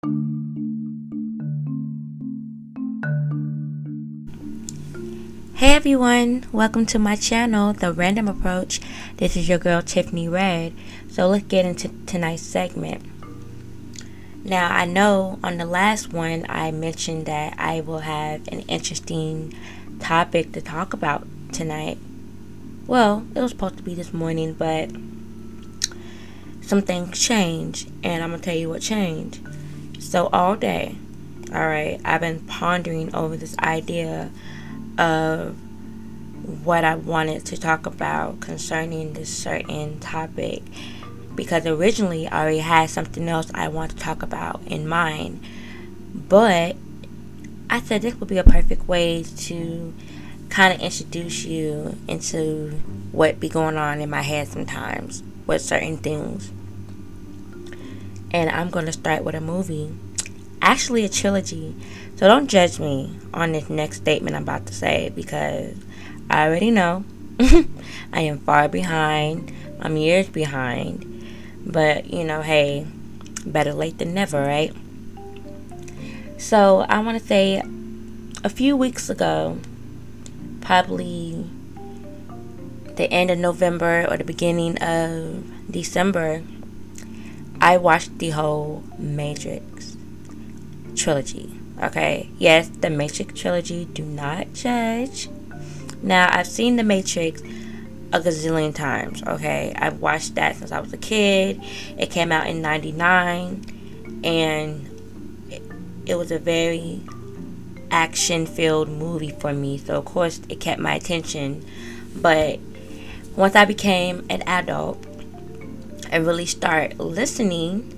Hey everyone, welcome to my channel, The Random Approach. This is your girl Tiffany Red. So let's get into tonight's segment. Now, I know on the last one I mentioned that I will have an interesting topic to talk about tonight. Well, it was supposed to be this morning, but some things changed, and I'm gonna tell you what changed. So, all day, alright, I've been pondering over this idea of what I wanted to talk about concerning this certain topic because originally I already had something else I wanted to talk about in mind. But I said this would be a perfect way to kind of introduce you into what be going on in my head sometimes with certain things. And I'm going to start with a movie, actually a trilogy. So don't judge me on this next statement I'm about to say because I already know I am far behind. I'm years behind. But, you know, hey, better late than never, right? So, I want to say a few weeks ago, probably the end of November or the beginning of December, I watched the whole Matrix trilogy. Okay, yes, the Matrix trilogy. Do not judge. Now, I've seen the Matrix a gazillion times. Okay, I've watched that since I was a kid. It came out in '99, and it, was a very action-filled movie for me. So of course, it kept my attention. But once I became an adult and really start listening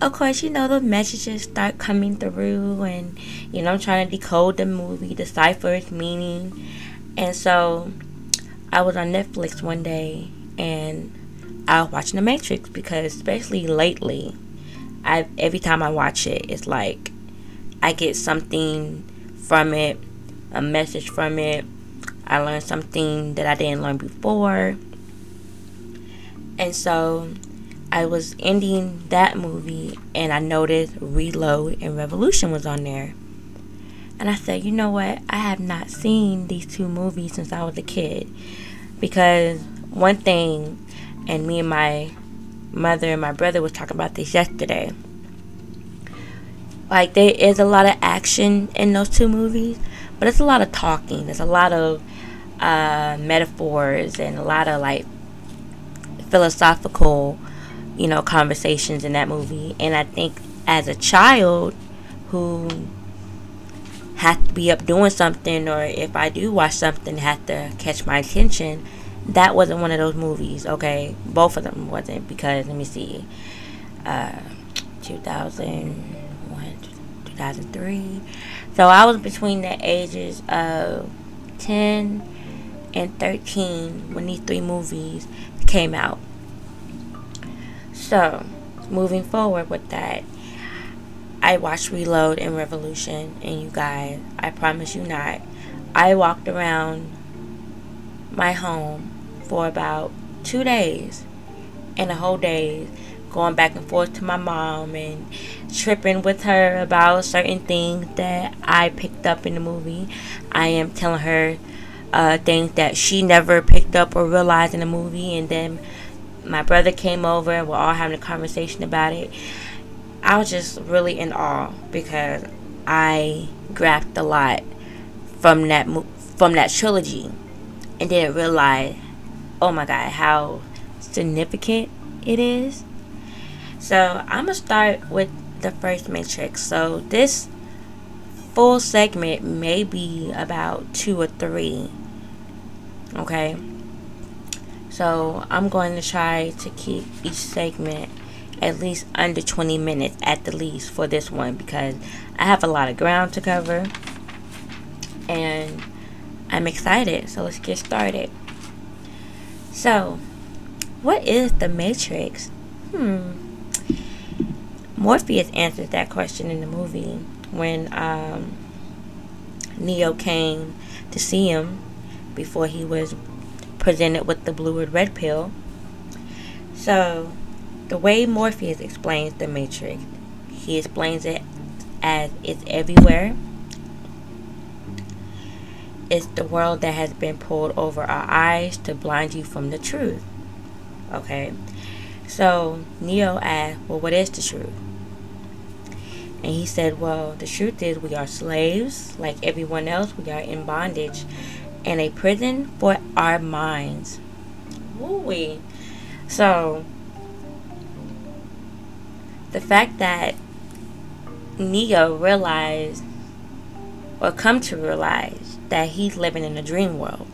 of course, you know, the messages start coming through, and you know, I'm trying to decode the movie, decipher its meaning. And so I was on Netflix one day and I was watching The Matrix because, especially lately, I every time I watch it, it's like I get something from it, a message from it. I learned something that I didn't learn before. And so I was ending that movie and I noticed Reload and Revolution was on there. And I said, you know what? I have not seen these two movies since I was a kid. Because one thing, and me and my mother and my brother was talking about this yesterday. Like, there is a lot of action in those two movies, but it's a lot of talking. There's a lot of uh, metaphors and a lot of, like, philosophical, you know, conversations in that movie. And I think as a child who have to be up doing something or if I do watch something have to catch my attention, that wasn't one of those movies, okay? Both of them wasn't because let me see. Uh 2001 2003. So I was between the ages of 10 and 13 when these three movies came out. So, moving forward with that, I watched Reload and Revolution, and you guys, I promise you not, I walked around my home for about two days and a whole day going back and forth to my mom and tripping with her about certain things that I picked up in the movie. I am telling her uh, things that she never picked up or realized in the movie, and then my brother came over and we're all having a conversation about it. I was just really in awe because I grasped a lot from that from that trilogy and didn't realize, oh my god, how significant it is. So I'm gonna start with the first Matrix. So this full segment may be about two or three. Okay. So I'm going to try to keep each segment at least under 20 minutes at the least for this one because I have a lot of ground to cover and I'm excited. So let's get started. So, what is the Matrix? Hmm. Morpheus answers that question in the movie when um, Neo came to see him before he was presented with the blue and red pill. So, the way Morpheus explains the Matrix, he explains it as it's everywhere. It's the world that has been pulled over our eyes to blind you from the truth. Okay. So Neo asked, Well, what is the truth? And he said, Well, the truth is we are slaves, like everyone else. We are in bondage and a prison for our minds. Woo-wee. So, the fact that Neo realized or come to realize that he's living in a dream world.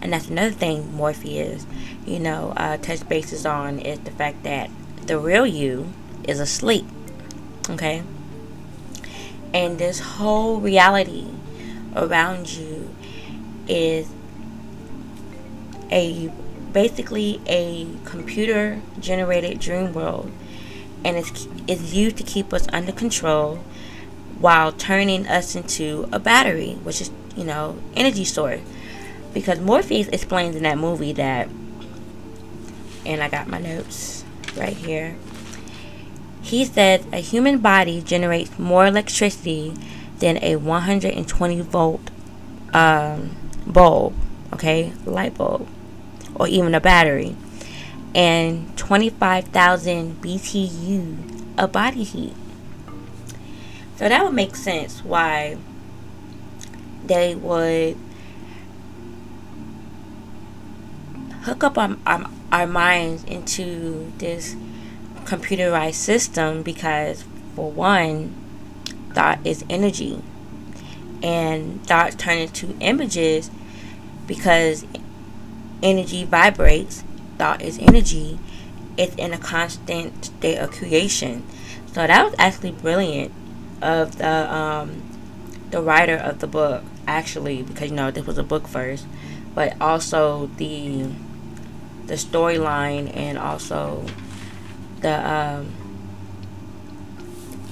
And that's another thing Morpheus, you know, uh, touch bases on is the fact that the real you is asleep. Okay? And this whole reality around you is a basically a computer generated dream world. And it's, it's used to keep us under control while turning us into a battery which is you know energy source. Because morpheus explains in that movie that and i got my notes right here he said a human body generates more electricity than a 120 volt um, bulb okay light bulb or even a battery, and 25,000 BTU of body heat. So that would make sense why they would hook up our, our, our minds into this computerized system because, for one, thought is energy and thoughts turn into images because energy vibrates, thought is energy, it's in a constant state of creation. So that was actually brilliant of the um, the writer of the book, actually, because you know this was a book first, but also the the storyline and also the um,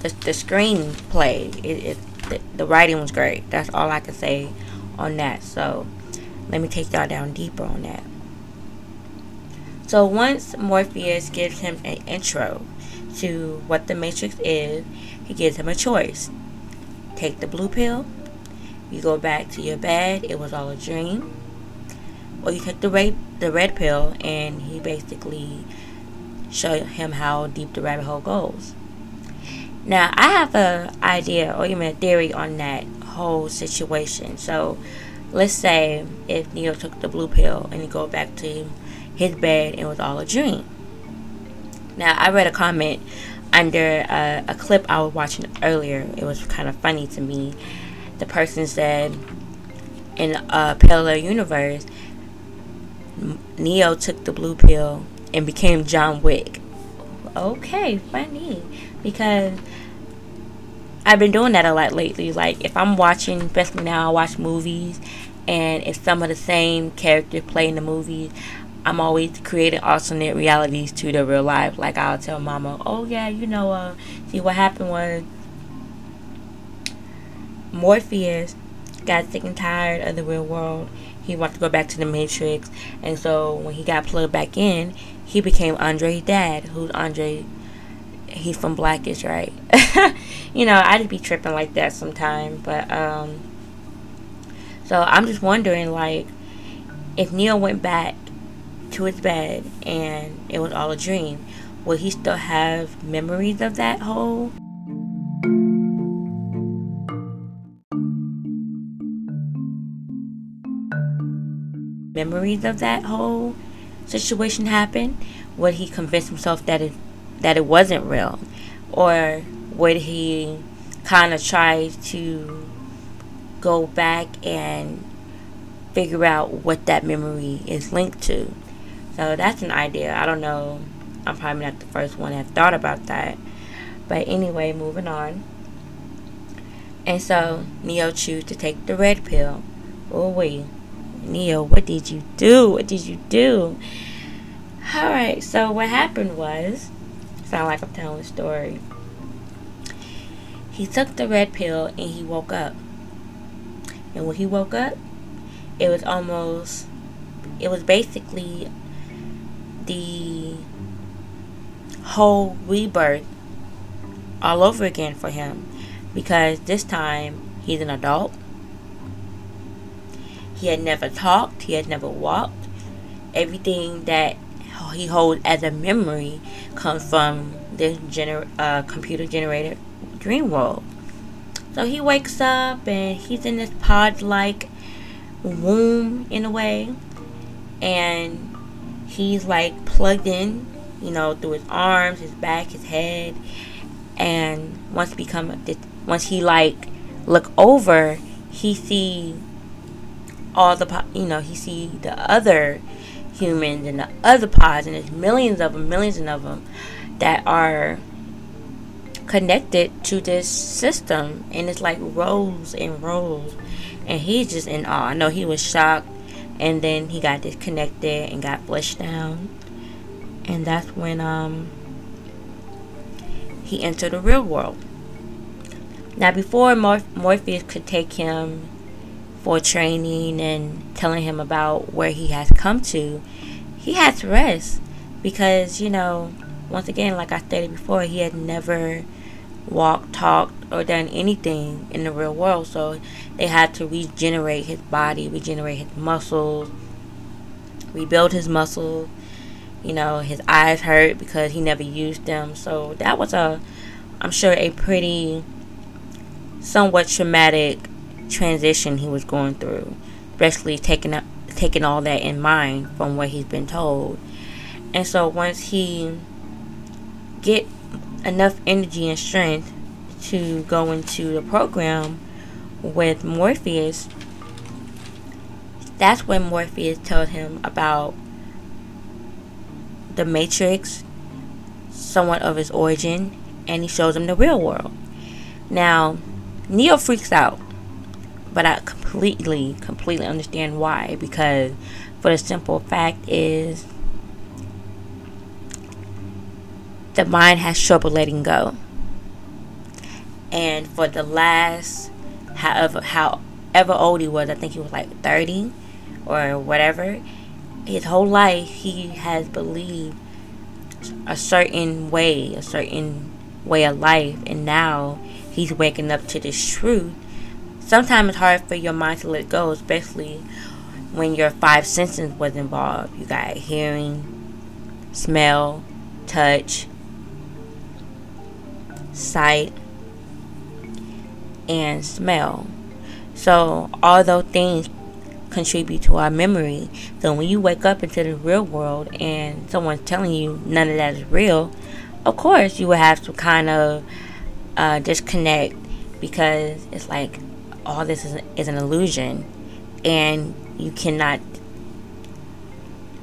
the, the screenplay. It, it the, the writing was great. That's all I can say on that. So let me take y'all down deeper on that. So once Morpheus gives him an intro to what the Matrix is, he gives him a choice. Take the blue pill, you go back to your bed, it was all a dream. Or you take the red, the red pill and he basically show him how deep the rabbit hole goes. Now I have a idea or even a theory on that whole situation. So let's say if Neo took the blue pill and he go back to his bed and it was all a dream. Now I read a comment under uh, a clip I was watching earlier. It was kind of funny to me. The person said, in a parallel universe, Neo took the blue pill and became John Wick. Okay, funny because I've been doing that a lot lately. Like if I'm watching, especially now, I watch movies, and if some of the same characters play in the movies, I'm always creating alternate realities to the real life. Like I'll tell Mama, "Oh yeah, you know, uh, see what happened was Morpheus got sick and tired of the real world. He wanted to go back to the Matrix, and so when he got plugged back in, he became Andre's dad. Who's Andre? He's from Blackish, right? you know, I'd be tripping like that sometime. But um, so I'm just wondering, like, if Neo went back to his bed and it was all a dream, will he still have memories of that whole? Memories of that whole situation happen? Would he convince himself that it that it wasn't real, or would he kind of try to go back and figure out what that memory is linked to? So that's an idea. I don't know. I'm probably not the first one that thought about that. But anyway, moving on. And so Neo chose to take the red pill. Oh wait. Neo, what did you do? What did you do? Alright, so what happened was sound like I'm telling a story. He took the red pill and he woke up. And when he woke up, it was almost it was basically the whole rebirth all over again for him because this time he's an adult. He had never talked, he had never walked. Everything that he holds as a memory comes from this gener- uh, computer generated dream world. So he wakes up and he's in this pod like womb in a way. And he's like plugged in, you know, through his arms, his back, his head. And once become once he like look over, he see all the you know he see the other humans and the other pods and there's millions of them, millions of them that are connected to this system and it's like rows and rows and he's just in awe. I know he was shocked and then he got disconnected and got flushed down and that's when um he entered the real world. Now before Morph- Morpheus could take him for training and telling him about where he has come to, he had to rest because you know once again like I stated before he had never walked, talked, or done anything in the real world. So they had to regenerate his body, regenerate his muscles, rebuild his muscles. You know, his eyes hurt because he never used them. So that was a, I'm sure, a pretty, somewhat traumatic transition he was going through, especially taking up, taking all that in mind from what he's been told. And so once he get enough energy and strength to go into the program with Morpheus, that's when Morpheus tells him about the Matrix, somewhat of his origin, and he shows him the real world. Now, Neo freaks out, but I completely, completely understand why. Because, for the simple fact is, the mind has trouble letting go. And for the last, however, however old he was, I think he was like 30 or whatever, his whole life he has believed a certain way, a certain way of life, and now he's waking up to this truth. Sometimes it's hard for your mind to let go, especially when your five senses was involved. You got hearing, smell, touch, sight, and smell. So, all those things contribute to our memory. So, when you wake up into the real world and someone's telling you none of that is real, of course you will have to kind of uh, disconnect because it's like all this is, is an illusion and you cannot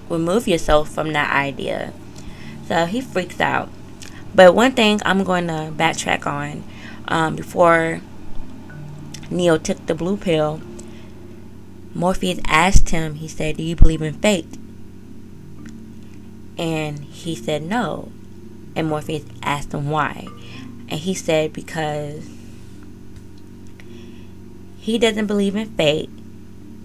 remove yourself from that idea. So he freaks out. But one thing I'm going to backtrack on um, before Neo took the blue pill, Morpheus asked him, he said, Do you believe in fate? And he said no. And Morpheus asked him why. And he said, Because he doesn't believe in fate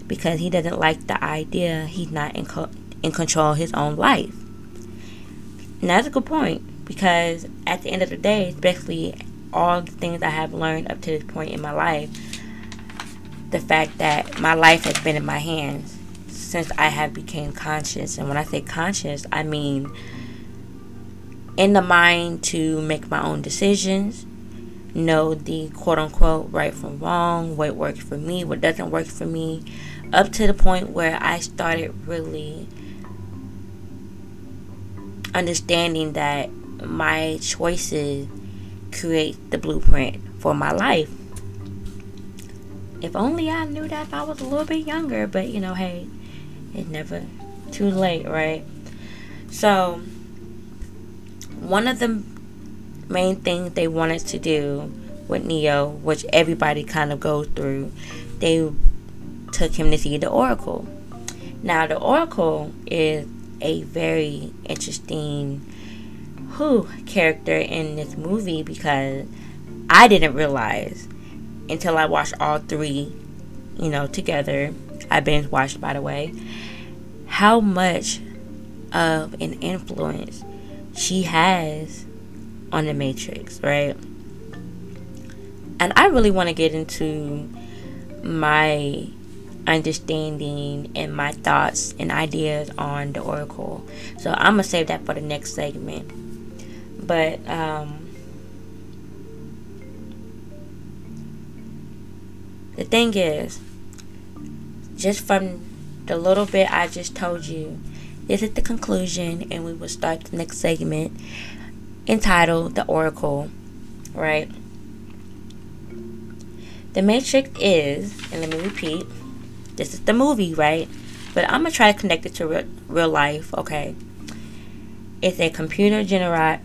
because he doesn't like the idea he's not in, co- in control of his own life. And that's a good point because at the end of the day, especially all the things I have learned up to this point in my life, the fact that my life has been in my hands since I have became conscious. And when I say conscious, I mean in the mind to make my own decisions, know the quote unquote right from wrong, what works for me, what doesn't work for me, up to the point where I started really understanding that my choices create the blueprint for my life. If only I knew that if I was a little bit younger, but you know, hey, it's never too late, right? So, one of the main thing they wanted to do with Neo, which everybody kind of goes through, they took him to see the Oracle. Now, the Oracle is a very interesting who character in this movie because I didn't realize until I watched all three, you know, together. I binge watched, by the way, how much of an influence she has on the Matrix, right? And I really want to get into my understanding and my thoughts and ideas on the oracle. So I'm gonna save that for the next segment. But um, the thing is, just from the little bit I just told you, this is the conclusion, and we will start the next segment entitled The Oracle, right? The Matrix is, and let me repeat, this is the movie, right? But I'm gonna try to connect it to real, real life, okay? It's a computer generate.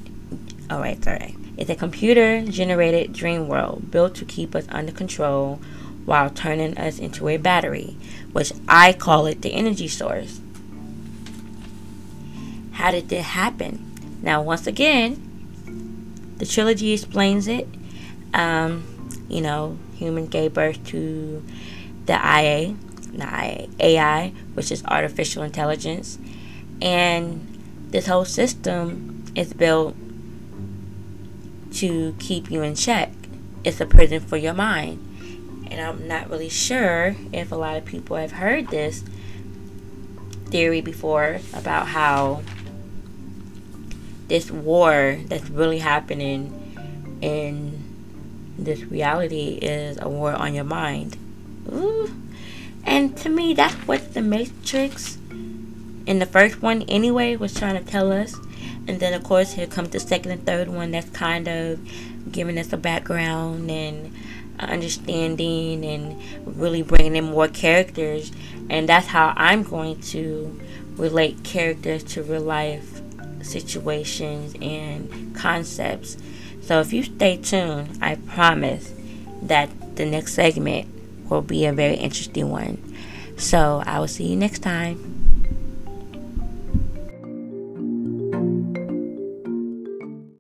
All right, sorry. It's a computer generated dream world built to keep us under control while turning us into a battery, which I call it the energy source. How did it happen? Now, once again, the trilogy explains it. Um, you know, human gave birth to the IA, the AI, which is artificial intelligence, and this whole system is built to keep you in check. It's a prison for your mind. And I'm not really sure if a lot of people have heard this theory before about how this war that's really happening in this reality is a war on your mind. Ooh. And to me, that's what the Matrix in the first one, anyway, was trying to tell us. And then, of course, here comes the second and third one that's kind of giving us a background and understanding and really bringing in more characters. And that's how I'm going to relate characters to real life situations and concepts. So if you stay tuned, I promise that the next segment will be a very interesting one. So I will see you next time.